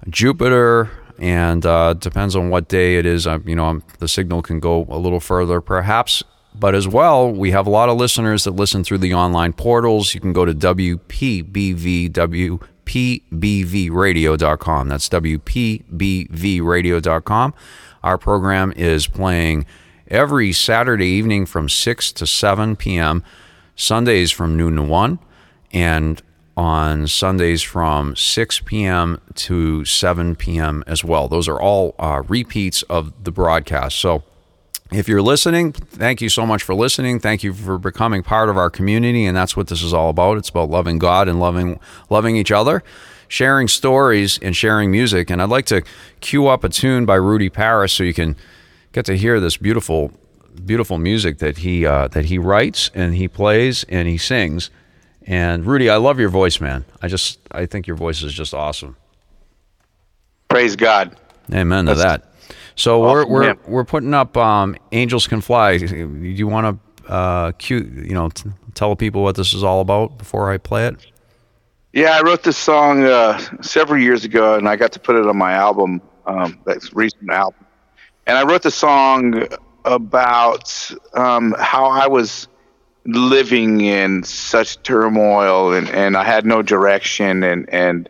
Jupiter, and uh, depends on what day it is. You know, the signal can go a little further, perhaps. But as well, we have a lot of listeners that listen through the online portals. You can go to WPBV, WPBVradio.com. That's WPBVradio.com. Our program is playing every Saturday evening from 6 to 7 p.m., Sundays from noon to 1, and on Sundays from 6 p.m. to 7 p.m. as well. Those are all uh, repeats of the broadcast. So if you're listening, thank you so much for listening. Thank you for becoming part of our community, and that's what this is all about. It's about loving God and loving loving each other, sharing stories and sharing music. And I'd like to cue up a tune by Rudy Paris so you can get to hear this beautiful, beautiful music that he uh, that he writes and he plays and he sings. And Rudy, I love your voice, man. I just I think your voice is just awesome. Praise God. Amen to That's- that. So we're we're yeah. we're putting up um, "Angels Can Fly." Do you want to uh, cue, you know, t- tell people what this is all about before I play it? Yeah, I wrote this song uh, several years ago, and I got to put it on my album. Um, that's recent album, and I wrote the song about um, how I was living in such turmoil, and, and I had no direction, and and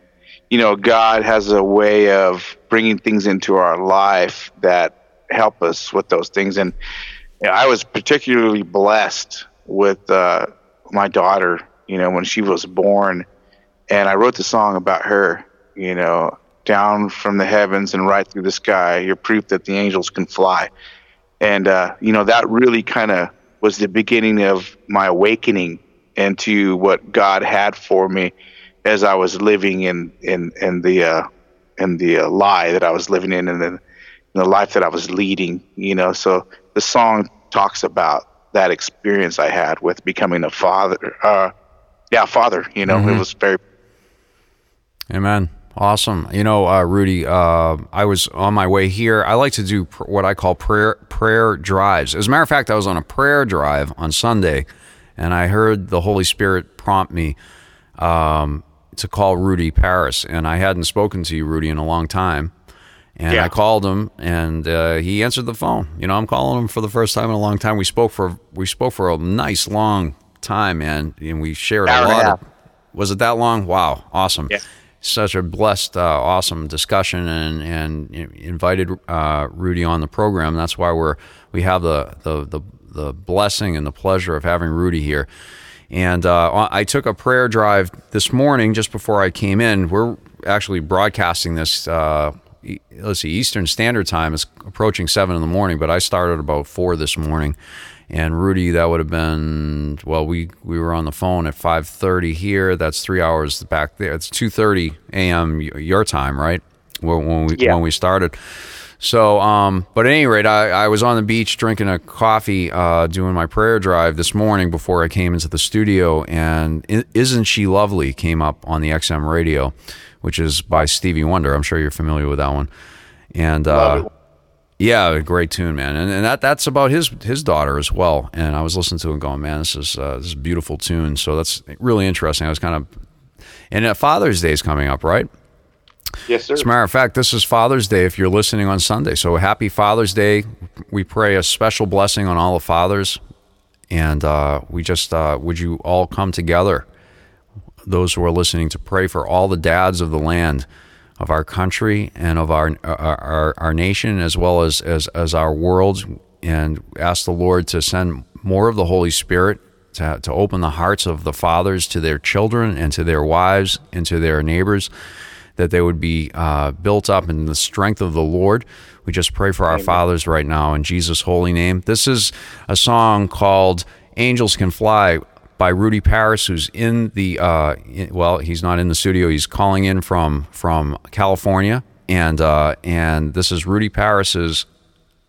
you know, God has a way of bringing things into our life that help us with those things, and I was particularly blessed with uh, my daughter. You know, when she was born and I wrote the song about her. You know, down from the heavens and right through the sky, you're proof that the angels can fly. And uh, you know that really kind of was the beginning of my awakening into what God had for me as I was living in in in the uh, in the uh, lie that I was living in and the, in the life that I was leading. You know, so the song talks about that experience I had with becoming a father. Uh, yeah, father. You know, it was very Amen. Awesome. You know, uh, Rudy, uh, I was on my way here. I like to do pr- what I call prayer prayer drives. As a matter of fact, I was on a prayer drive on Sunday, and I heard the Holy Spirit prompt me um, to call Rudy Paris, and I hadn't spoken to you, Rudy, in a long time. And Yeah. I called him, and uh, he answered the phone. You know, I'm calling him for the first time in a long time. We spoke for we spoke for a nice long time, man, and we shared Hour a lot. Of, was it that long? Wow, awesome! Yeah. Such a blessed, uh, awesome discussion, and and invited uh, Rudy on the program. That's why we're we have the the the the blessing and the pleasure of having Rudy here. And uh, I took a prayer drive this morning just before I came in. We're actually broadcasting this. Uh, let's see, Eastern Standard Time is approaching seven in the morning, but I started about four this morning. And Rudy, that would have been well. We we were on the phone at five thirty here. That's three hours back there. It's two thirty a.m. your time, right? When, when we Yeah. when we started. So, um, but at any rate, I, I was on the beach drinking a coffee, uh, doing my prayer drive this morning before I came into the studio, and "Isn't She Lovely" came up on the XM radio, which is by Stevie Wonder. I'm sure you're familiar with that one. And uh. Yeah, great tune, man, and, and that that's about his his daughter as well. And I was listening to it, and going, man, this is uh, this is a beautiful tune. So that's really interesting. I was kind of, and uh, Father's Day is coming up, right? yes, sir. As a matter of fact, this is Father's Day if you're listening on Sunday. So happy Father's Day. We pray a special blessing on all the fathers. And uh, we just, uh, would you all come together, those who are listening, to pray for all the dads of the land, of our country, and of our, our, our, our nation, as well as, as, as our world, and ask the Lord to send more of the Holy Spirit to, to open the hearts of the fathers to their children and to their wives and to their neighbors that they would be uh, built up in the strength of the Lord. We just pray for our fathers right now in Jesus' holy name. This is a song called Angels Can Fly by Rudy Paris, who's in the, uh, in- well, he's not in the studio. He's calling in from, from California. And, uh, and this is Rudy Paris's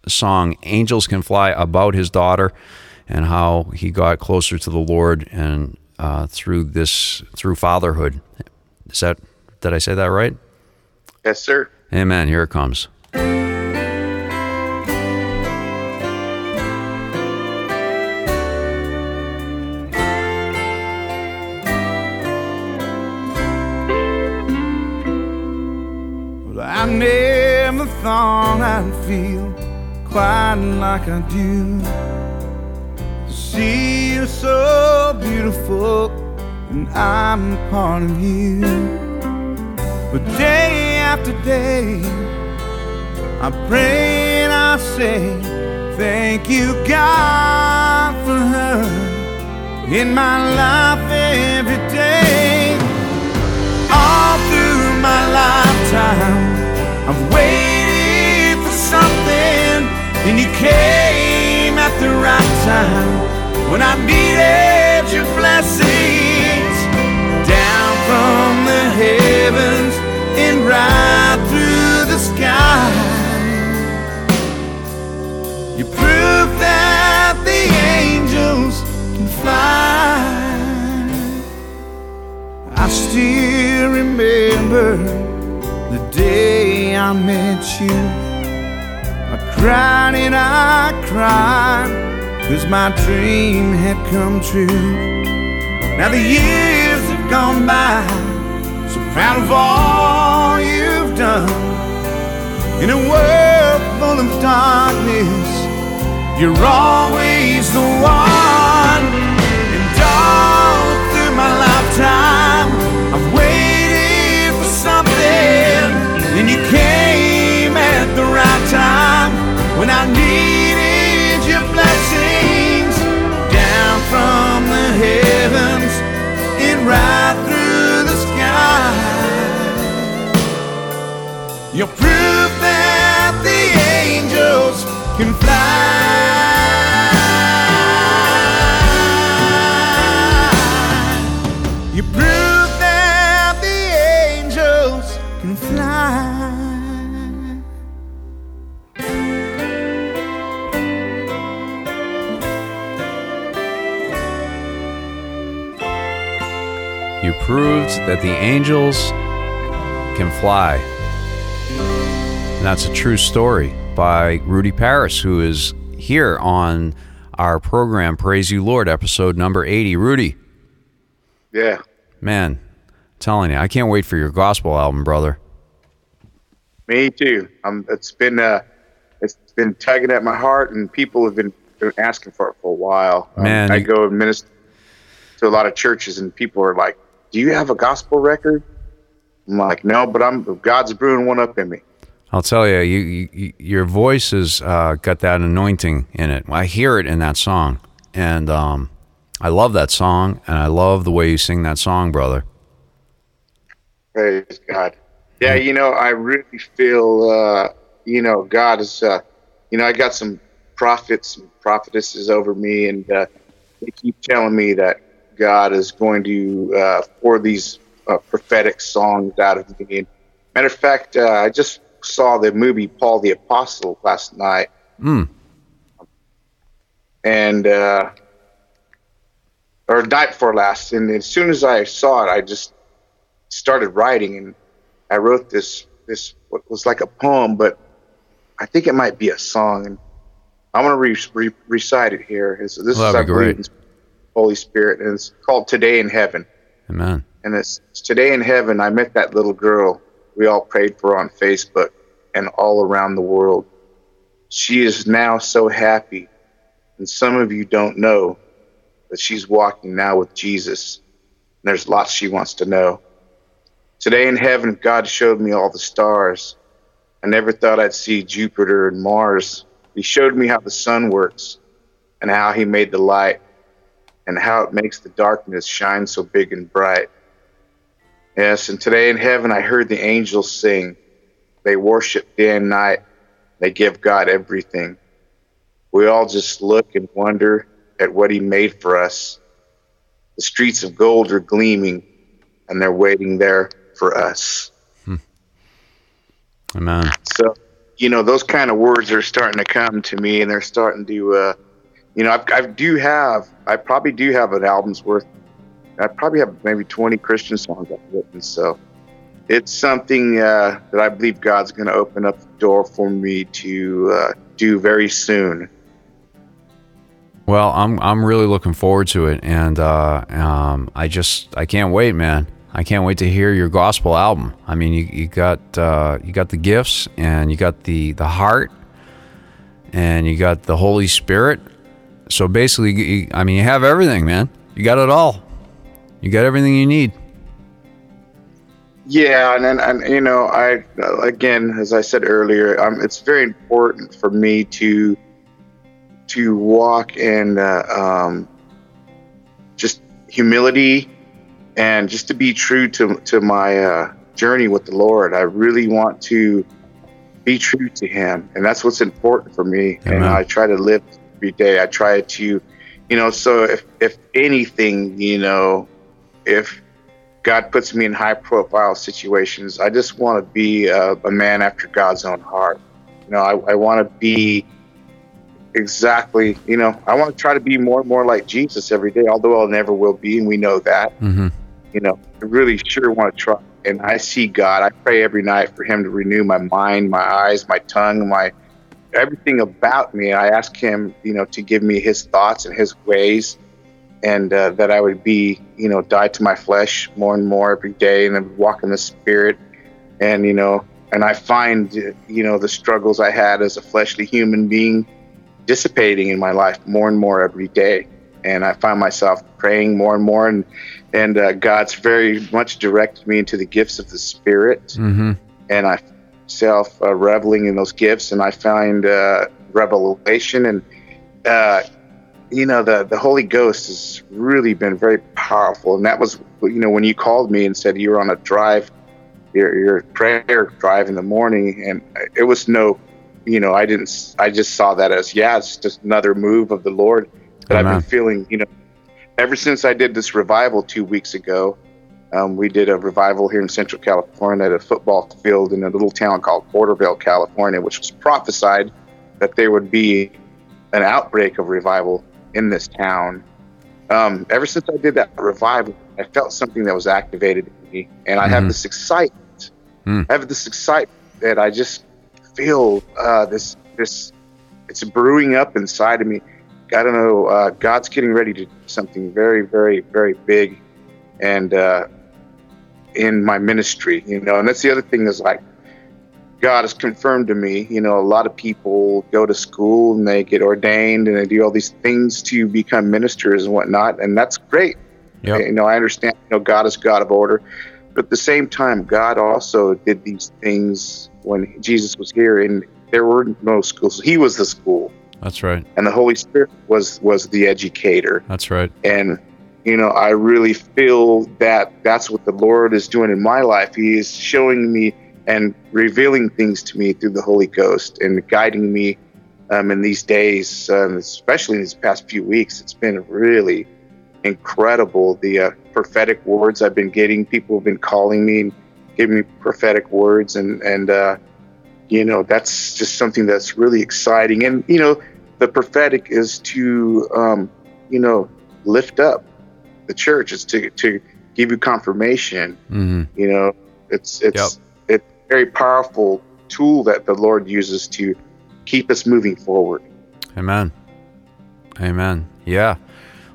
song "Angels Can Fly" about his daughter and how he got closer to the Lord and uh, through this through fatherhood. Is that did I say that right? Yes, sir. Amen. Here it comes. I'd feel quite like I do. To see you so beautiful, and I'm part of you. But day after day, I pray and I say, Thank you, God, for her in my life every day all through my lifetime. I've waited something, and you came at the right time when I needed your blessings down from the heavens and right through the sky. You prove that the angels can fly. I still remember the day I met you. And I cried, cause my dream had come true. Now the years have gone by, so proud of all you've done. In a world full of darkness, you're always the one. And all through my lifetime, when I needed your blessings down from the heavens and right through the sky. You're proof that the angels can fly. You proved that the angels can fly. And that's a true story by Rudy Paris, who is here on our program, Praise You Lord, episode number 80. Rudy, Yeah. man, telling you, I can't wait for your gospel album, brother. Me too. Um, it's been uh, it's been tugging at my heart, and people have been, been asking for it for a while. Um, Man, I go and minister to a lot of churches, and people are like, "Do you have a gospel record?" I'm like, "No, but I'm God's brewing one up in me." I'll tell you, you, you your voice has uh, got that anointing in it. I hear it in that song, and um, I love that song, and I love the way you sing that song, brother. Praise God. Yeah, you know, I really feel, uh, you know, God is, uh, you know, I got some prophets and prophetesses over me, and uh, they keep telling me that God is going to uh, pour these uh, prophetic songs out of me. Matter of fact, uh, I just saw the movie Paul the Apostle last night, Mm. and uh, or night before last, and as soon as I saw it, I just started writing, and I wrote this this what was like a poem, but I think it might be a song, and I'm gonna re- re- recite it here. This Well, is I great. believe Holy Spirit, and it's called "Today in Heaven." Amen. And it's, it's today in heaven. I met that little girl we all prayed for on Facebook and all around the world. She is now so happy, and some of you don't know that she's walking now with Jesus. And there's lots she wants to know. Today in heaven, God showed me all the stars. I never thought I'd see Jupiter and Mars. He showed me how the sun works and how He made the light and how it makes the darkness shine so big and bright. Yes, and today in heaven I heard the angels sing. They worship day and night. They give God everything. We all just look and wonder at what He made for us. The streets of gold are gleaming, and they're waiting there for us. Amen. So, you know, those kind of words are starting to come to me, and they're starting to, uh, you know, I've, I do have, I probably do have an album's worth. I probably have maybe 20 Christian songs I've written. So it's something uh, that I believe God's going to open up the door for me to uh, do very soon. Well, I'm I'm really looking forward to it, and uh, um, I just I can't wait, man. I can't wait to hear your gospel album. I mean, you, you got uh, you got the gifts, and you got the the heart, and you got the Holy Spirit. So basically, I mean, you have everything, man. You got it all. You got everything you need. Yeah, and, and, and you know, I again, as I said earlier, um, it's very important for me to to walk in uh, um, just humility and just to be true to to my uh, journey with the Lord. I really want to be true to Him, and that's what's important for me. And I try to live every day. I try to, you know, so if if anything, you know, if God puts me in high profile situations. I just want to be a, a man after God's own heart. You know, I, I want to be exactly, you know, I want to try to be more and more like Jesus every day, although I'll never will be, and we know that. hmm you know, I really sure want to try. And I see God. I pray every night for Him to renew my mind, my eyes, my tongue, my everything about me. I asked Him, you know, to give me His thoughts and His ways, and uh, that I would be, you know, die to my flesh more and more every day, and then walk in the Spirit. And you know, and I find, you know, the struggles I had as a fleshly human being dissipating in my life more and more every day. And I find myself praying more and more, and and uh, God's very much directed me into the gifts of the Spirit, Mm-hmm. and I myself uh, reveling in those gifts, and I find uh, revelation, and uh, you know the the Holy Ghost has really been very powerful, and that was you know when you called me and said you were on a drive, your your prayer drive in the morning, and it was no, you know I didn't I just saw that as yeah it's just another move of the Lord that I've been feeling you know. Ever since I did this revival two weeks ago. Um, we did a revival here in Central California at a football field in a little town called Porterville, California, which was prophesied that there would be an outbreak of revival in this town. Um, ever since I did that revival, I felt something that was activated in me, and I have Mhm. this excitement. Hmm. I have this excitement that I just feel uh, this this it's brewing up inside of me. I don't know. Uh, God's getting ready to do something very, very, very big, and uh, in my ministry, you know. And that's the other thing is like God has confirmed to me. You know, a lot of people go to school and they get ordained and they do all these things to become ministers and whatnot, and that's great. Yep. You know, I understand. You know, God is God of order, but at the same time, God also did these things when Jesus was here, and there were no schools. He was the school, That's right. and the Holy Spirit was was the educator That's right. and you know i really feel that that's what the lord is doing in my life. He is showing me and revealing things to me through the holy ghost and guiding me um, in these days um, especially in these past few weeks. It's been really incredible the uh, prophetic words i've been getting. People have been calling me and giving me prophetic words and and uh, you know that's just something that's really exciting. And you know the prophetic is to um, you know lift up the church is to to give you confirmation Mm-hmm. you know it's it's it's a very powerful tool that the lord uses to keep us moving forward Amen. Amen. Yeah.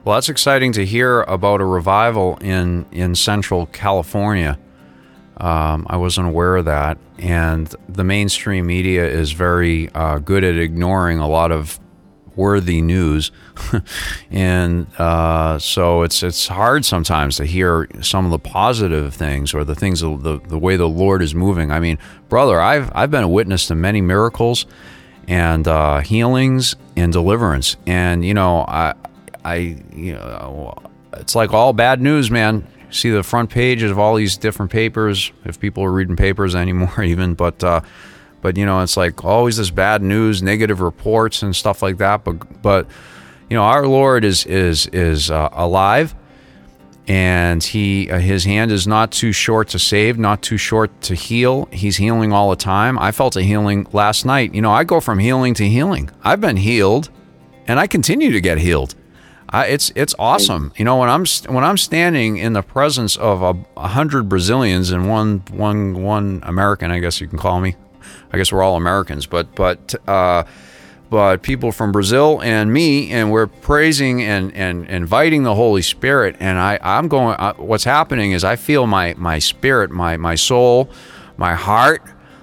Well, that's exciting to hear about a revival in in Central California. Um, I wasn't aware of that, and the mainstream media is very uh, good at ignoring a lot of worthy news, [laughs] and uh, so it's it's hard sometimes to hear some of the positive things or the things the the way the Lord is moving. I mean, brother, I've I've been a witness to many miracles and uh, healings and deliverance. And you know, I, I, you know, it's like all bad news, man. See the front pages of all these different papers, if people are reading papers [laughs] anymore, even. But, uh, but you know, it's like always this bad news, negative reports, and stuff like that. But, but, you know, our Lord is is is uh, alive. And he uh, his hand is not too short to save not too short to heal. He's healing all the time. I felt a healing last night. You know i go from healing to healing. I've been healed and i continue to get healed. I, it's it's awesome. You know when i'm when i'm standing in the presence of a, a hundred brazilians and one one one american i guess you can call me i guess we're all americans but but uh but people from Brazil and me, and we're praising and, and inviting the Holy Spirit. And I, I'm going, uh, what's happening is I feel my, my spirit, my, my soul, my heart,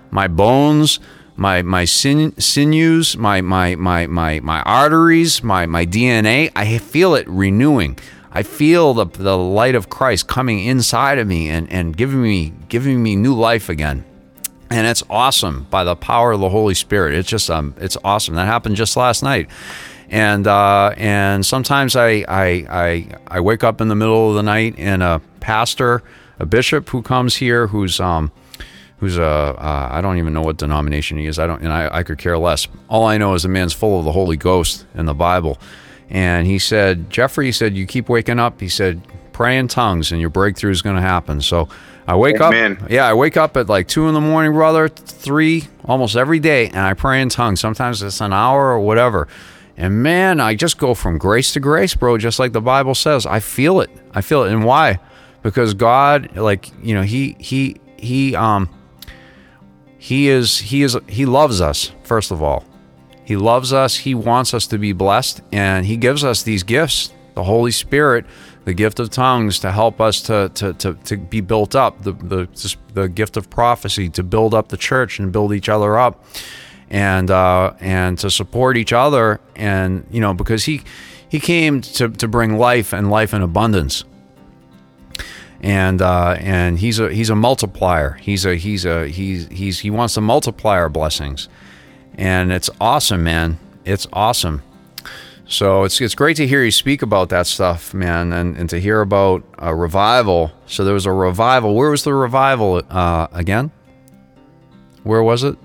my bones, my, my sin, sinews, my, my, my, my, my arteries, my, my DNA. I feel it renewing. I feel the, the light of Christ coming inside of me and, and giving me, giving me new life again and it's awesome by the power of the Holy Spirit. It's just um, it's awesome. That happened just last night, and uh, and sometimes I, I I I wake up in the middle of the night and a pastor, a bishop who comes here, who's um who's a uh, I don't even know what denomination he is. I don't and I, I could care less. All I know is the man's full of the Holy Ghost in the Bible, and he said Jeffrey he said you keep waking up. He said pray in tongues and your breakthrough is going to happen. So I wake Amen. up. Yeah, I wake up at like two in the morning, brother, three almost every day, and I pray in tongues. Sometimes it's an hour or whatever. And man, I just go from grace to grace, bro, just like the Bible says. I feel it. I feel it. And why? because God, like you know, he he he um he is he is he loves us first of all. He loves us. He wants us to be blessed, and he gives us these gifts, the Holy Spirit, the gift of tongues, to help us to to to, to be built up, the the the gift of prophecy to build up the church and build each other up, and uh, and to support each other, and you know because he he came to to bring life and life in abundance and uh, and he's a he's a multiplier. He's a he's a he's he's he wants to multiply our blessings, and it's awesome, man. It's awesome. So it's it's great to hear you speak about that stuff, man, and, and to hear about a revival. So there was a revival. Where was the revival uh, again? Where was it?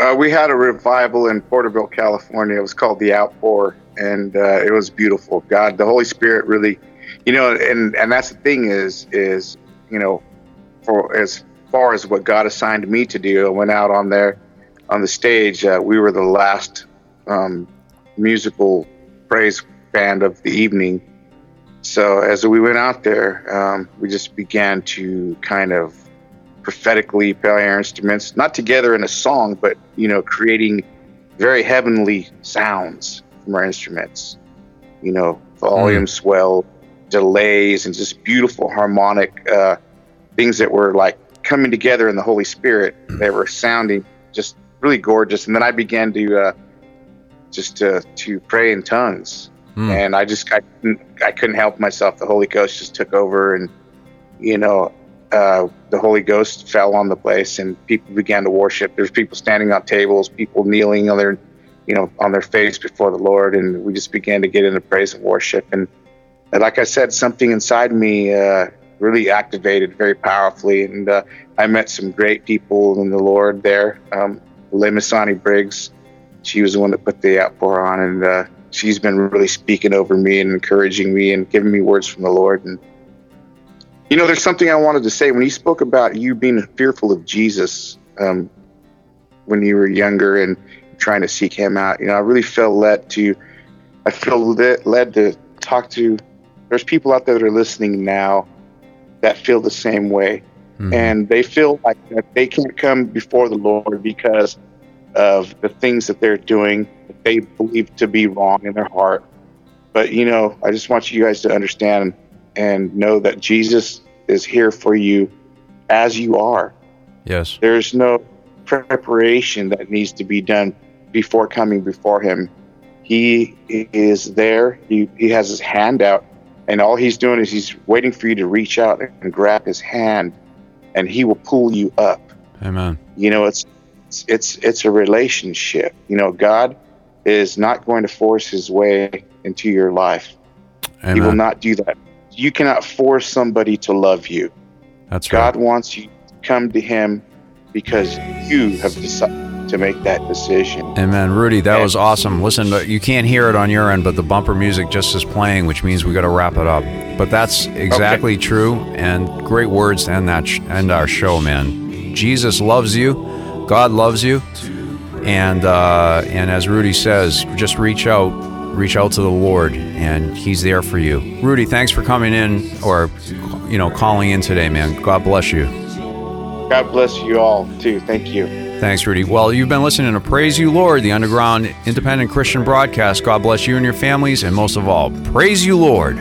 Uh, we had a revival in Porterville, California. It was called the Outpour, and uh, it was beautiful. God, the Holy Spirit really you know, and and that's the thing is is you know, for as far as what God assigned me to do, I went out on there on the stage. Uh, we were the last um, musical praise band of the evening. So as we went out there, um, we just began to kind of prophetically play our instruments, not together in a song, but you know, creating very heavenly sounds from our instruments. You know, volume mm. swell, delays and just beautiful harmonic uh, things that were like coming together in the Holy Spirit. They were sounding just really gorgeous. And then I began to uh, just to, to pray in tongues. Mm. And I just I, I couldn't help myself. The Holy Ghost just took over, and you know, uh, the Holy Ghost fell on the place, and people began to worship. There's people standing on tables, people kneeling on their, you know, on their face before the Lord, and we just began to get into praise and worship. And like I said, something inside me uh, really activated very powerfully, and uh, I met some great people in the Lord there. Um, Lemisani Briggs, she was the one that put the outpour on, and uh, she's been really speaking over me and encouraging me and giving me words from the Lord. And you know, there's something I wanted to say when you spoke about you being fearful of Jesus um, when you were younger and trying to seek Him out. You know, I really felt led to, I feel led to talk to there's people out there that are listening now that feel the same way. Mm-hmm. And they feel like that they can't come before the Lord because of the things that they're doing that they believe to be wrong in their heart. But, you know, I just want you guys to understand and know that Jesus is here for you as you are. Yes. There's no preparation that needs to be done before coming before Him. He is there, He, he has His hand out and all he's doing is he's waiting for you to reach out and grab his hand and he will pull you up amen you know it's it's it's a relationship you know god is not going to force his way into your life amen. he will not do that you cannot force somebody to love you that's god right. wants you to come to him because you have decided to make that decision. Amen. Rudy, that and, was awesome. Listen, you can't hear it on your end, but the bumper music just is playing, which means we got to wrap it up. But that's exactly okay. true, and great words to end that sh- end our show, man. Jesus loves you, God loves you, and uh, and as Rudy says, just reach out, reach out to the Lord, and He's there for you. Rudy, thanks for coming in, or you know, calling in today, man. God bless you. God bless you all too. Thank you. Thanks, Rudy. Well, you've been listening to Praise You, Lord, the underground independent Christian broadcast. God bless you and your families, and most of all, praise you, Lord.